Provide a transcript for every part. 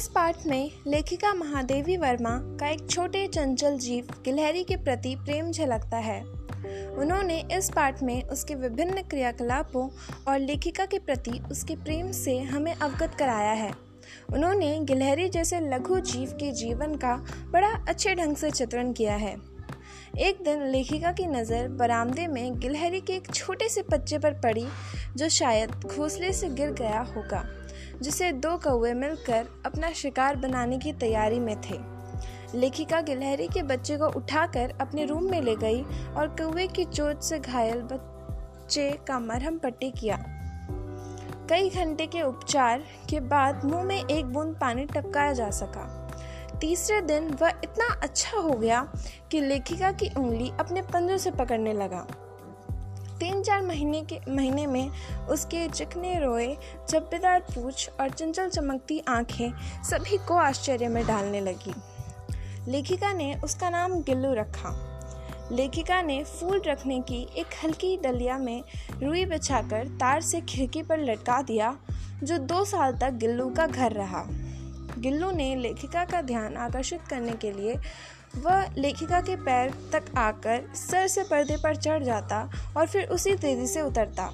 इस पाठ में लेखिका महादेवी वर्मा का एक छोटे चंचल जीव गिलहरी के प्रति प्रेम झलकता है। उन्होंने इस पाठ में उसके विभिन्न क्रियाकलापों और लेखिका के प्रति उसके प्रेम से हमें अवगत कराया है। उन्होंने गिलहरी जैसे लघु जीव के जीवन का बड़ा अच्छे ढंग से चित्रण किया है। एक दिन लेखिका की नज़र बरामदे में गिलहरी के एक छोटे से बच्चे पर पड़ी, जो शायद घोंसले से गिर गया होगा। जिसे दो कौए मिलकर अपना शिकार बनाने की तैयारी में थे। लेखिका गिलहरी के बच्चे को उठाकर अपने रूम में ले गई और कौए की चोट से घायल बच्चे का मरहम पट्टी किया। कई घंटे के उपचार के बाद मुँह में एक बूंद पानी टपकाया जा सका। तीसरे दिन वह इतना अच्छा हो गया कि लेखिका की उंगली अपने पंजों से पकड़ने लगा। तीन चार महीने के, महीने में उसके चिकने रोए, चप्पेदार पूछ और चंचल चमकती आँखें सभी को आश्चर्य में डालने लगी। लेखिका ने उसका नाम गिल्लू रखा। लेखिका ने फूल रखने की एक हल्की डलिया में रुई बिछाकर तार से खिड़की पर लटका दिया, जो दो साल तक गिल्लू का घर रहा। गिल्लू ने लेखिका का ध्यान आकर्षित करने के लिए वह लेखिका के पैर तक आकर सर से पर्दे पर चढ़ जाता और फिर उसी तेज़ी से उतरता।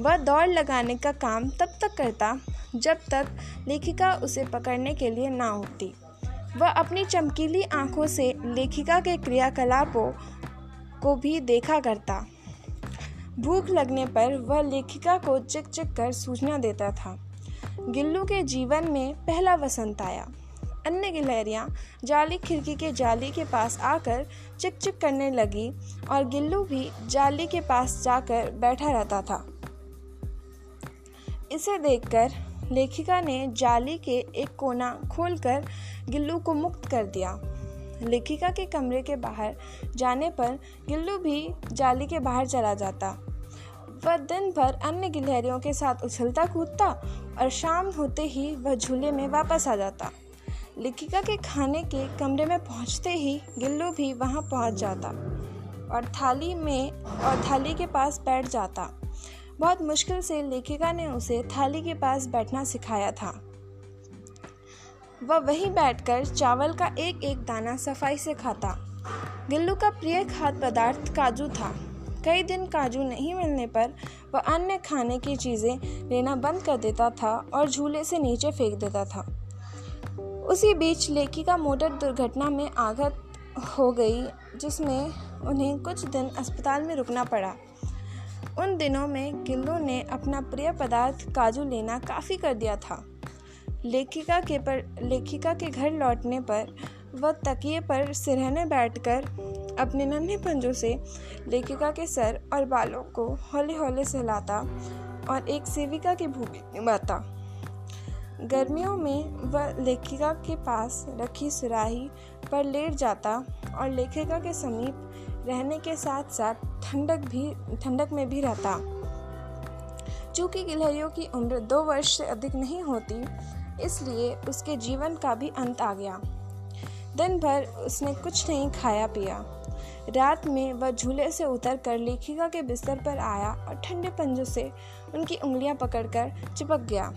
वह दौड़ लगाने का काम तब तक करता जब तक लेखिका उसे पकड़ने के लिए ना उठती वह अपनी चमकीली आँखों से लेखिका के क्रियाकलापों को भी देखा करता। भूख लगने पर वह लेखिका को चिक चिक कर सूचना देता था। गिल्लू के जीवन में पहला वसंत आया। अन्य गिलहरियाँ जाली खिड़की के जाली के पास आकर चिक चिक करने लगी और गिल्लू भी जाली के पास जाकर बैठा रहता था। इसे देखकर लेखिका ने जाली के एक कोना खोलकर गिल्लू को मुक्त कर दिया। लेखिका के कमरे के बाहर जाने पर गिल्लू भी जाली के बाहर चला जाता। वह दिन भर अन्य गिलहरियों के साथ उछलता कूदता और शाम होते ही वह झूले में वापस आ जाता। लेखिका के खाने के कमरे में पहुँचते ही गिल्लू भी वहाँ पहुँच जाता और थाली में और थाली के पास बैठ जाता। बहुत मुश्किल से लेखिका ने उसे थाली के पास बैठना सिखाया था। वह वहीं बैठकर चावल का एक एक दाना सफ़ाई से खाता। गिल्लू का प्रिय खाद्य पदार्थ काजू था। कई दिन काजू नहीं मिलने पर वह अन्य खाने की चीज़ें लेना बंद कर देता था और झूले से नीचे फेंक देता था। उसी बीच लेकी का मोटर दुर्घटना में आघात हो गई, जिसमें उन्हें कुछ दिन अस्पताल में रुकना पड़ा। उन दिनों में गिल्लू ने अपना प्रिय पदार्थ काजू लेना काफ़ी कर दिया था। लेखिका के पर, लेखिका के घर लौटने पर, वह तकिए पर सिरहने बैठकर अपने नन्हे पंजों से लेखिका के सर और बालों को हौले हौले सहलाता और एक सेविका की भूमिका निभाता गर्मियों में वह लेखिका के पास रखी सुराही पर लेट जाता और लेखिका के समीप रहने के साथ साथ ठंडक भी, ठंडक में भी रहता। चूँकि गिलहरियों की उम्र दो वर्ष से अधिक नहीं होती, इसलिए उसके जीवन का भी अंत आ गया। दिन भर उसने कुछ नहीं खाया पिया। रात में वह झूले से उतर कर लेखिका के बिस्तर पर आया और ठंडे पंजों से उनकी उंगलियाँ पकड़कर चिपक गया।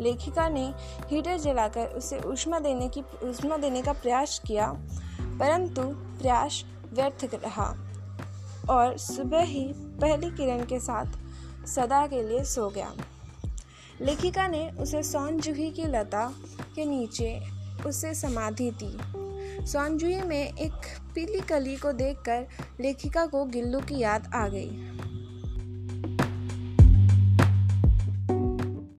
लेखिका ने हीटर जलाकर उसे उष्मा देने की उष्मा देने का प्रयास किया, परंतु प्रयास व्यर्थ रहा और सुबह ही पहली किरण के साथ सदा के लिए सो गया। लेखिका ने उसे सौन जूही की लता के नीचे उसे समाधि दी। सौंजुई में एक पीली कली को देखकर लेखिका को गिल्लू की याद आ गई।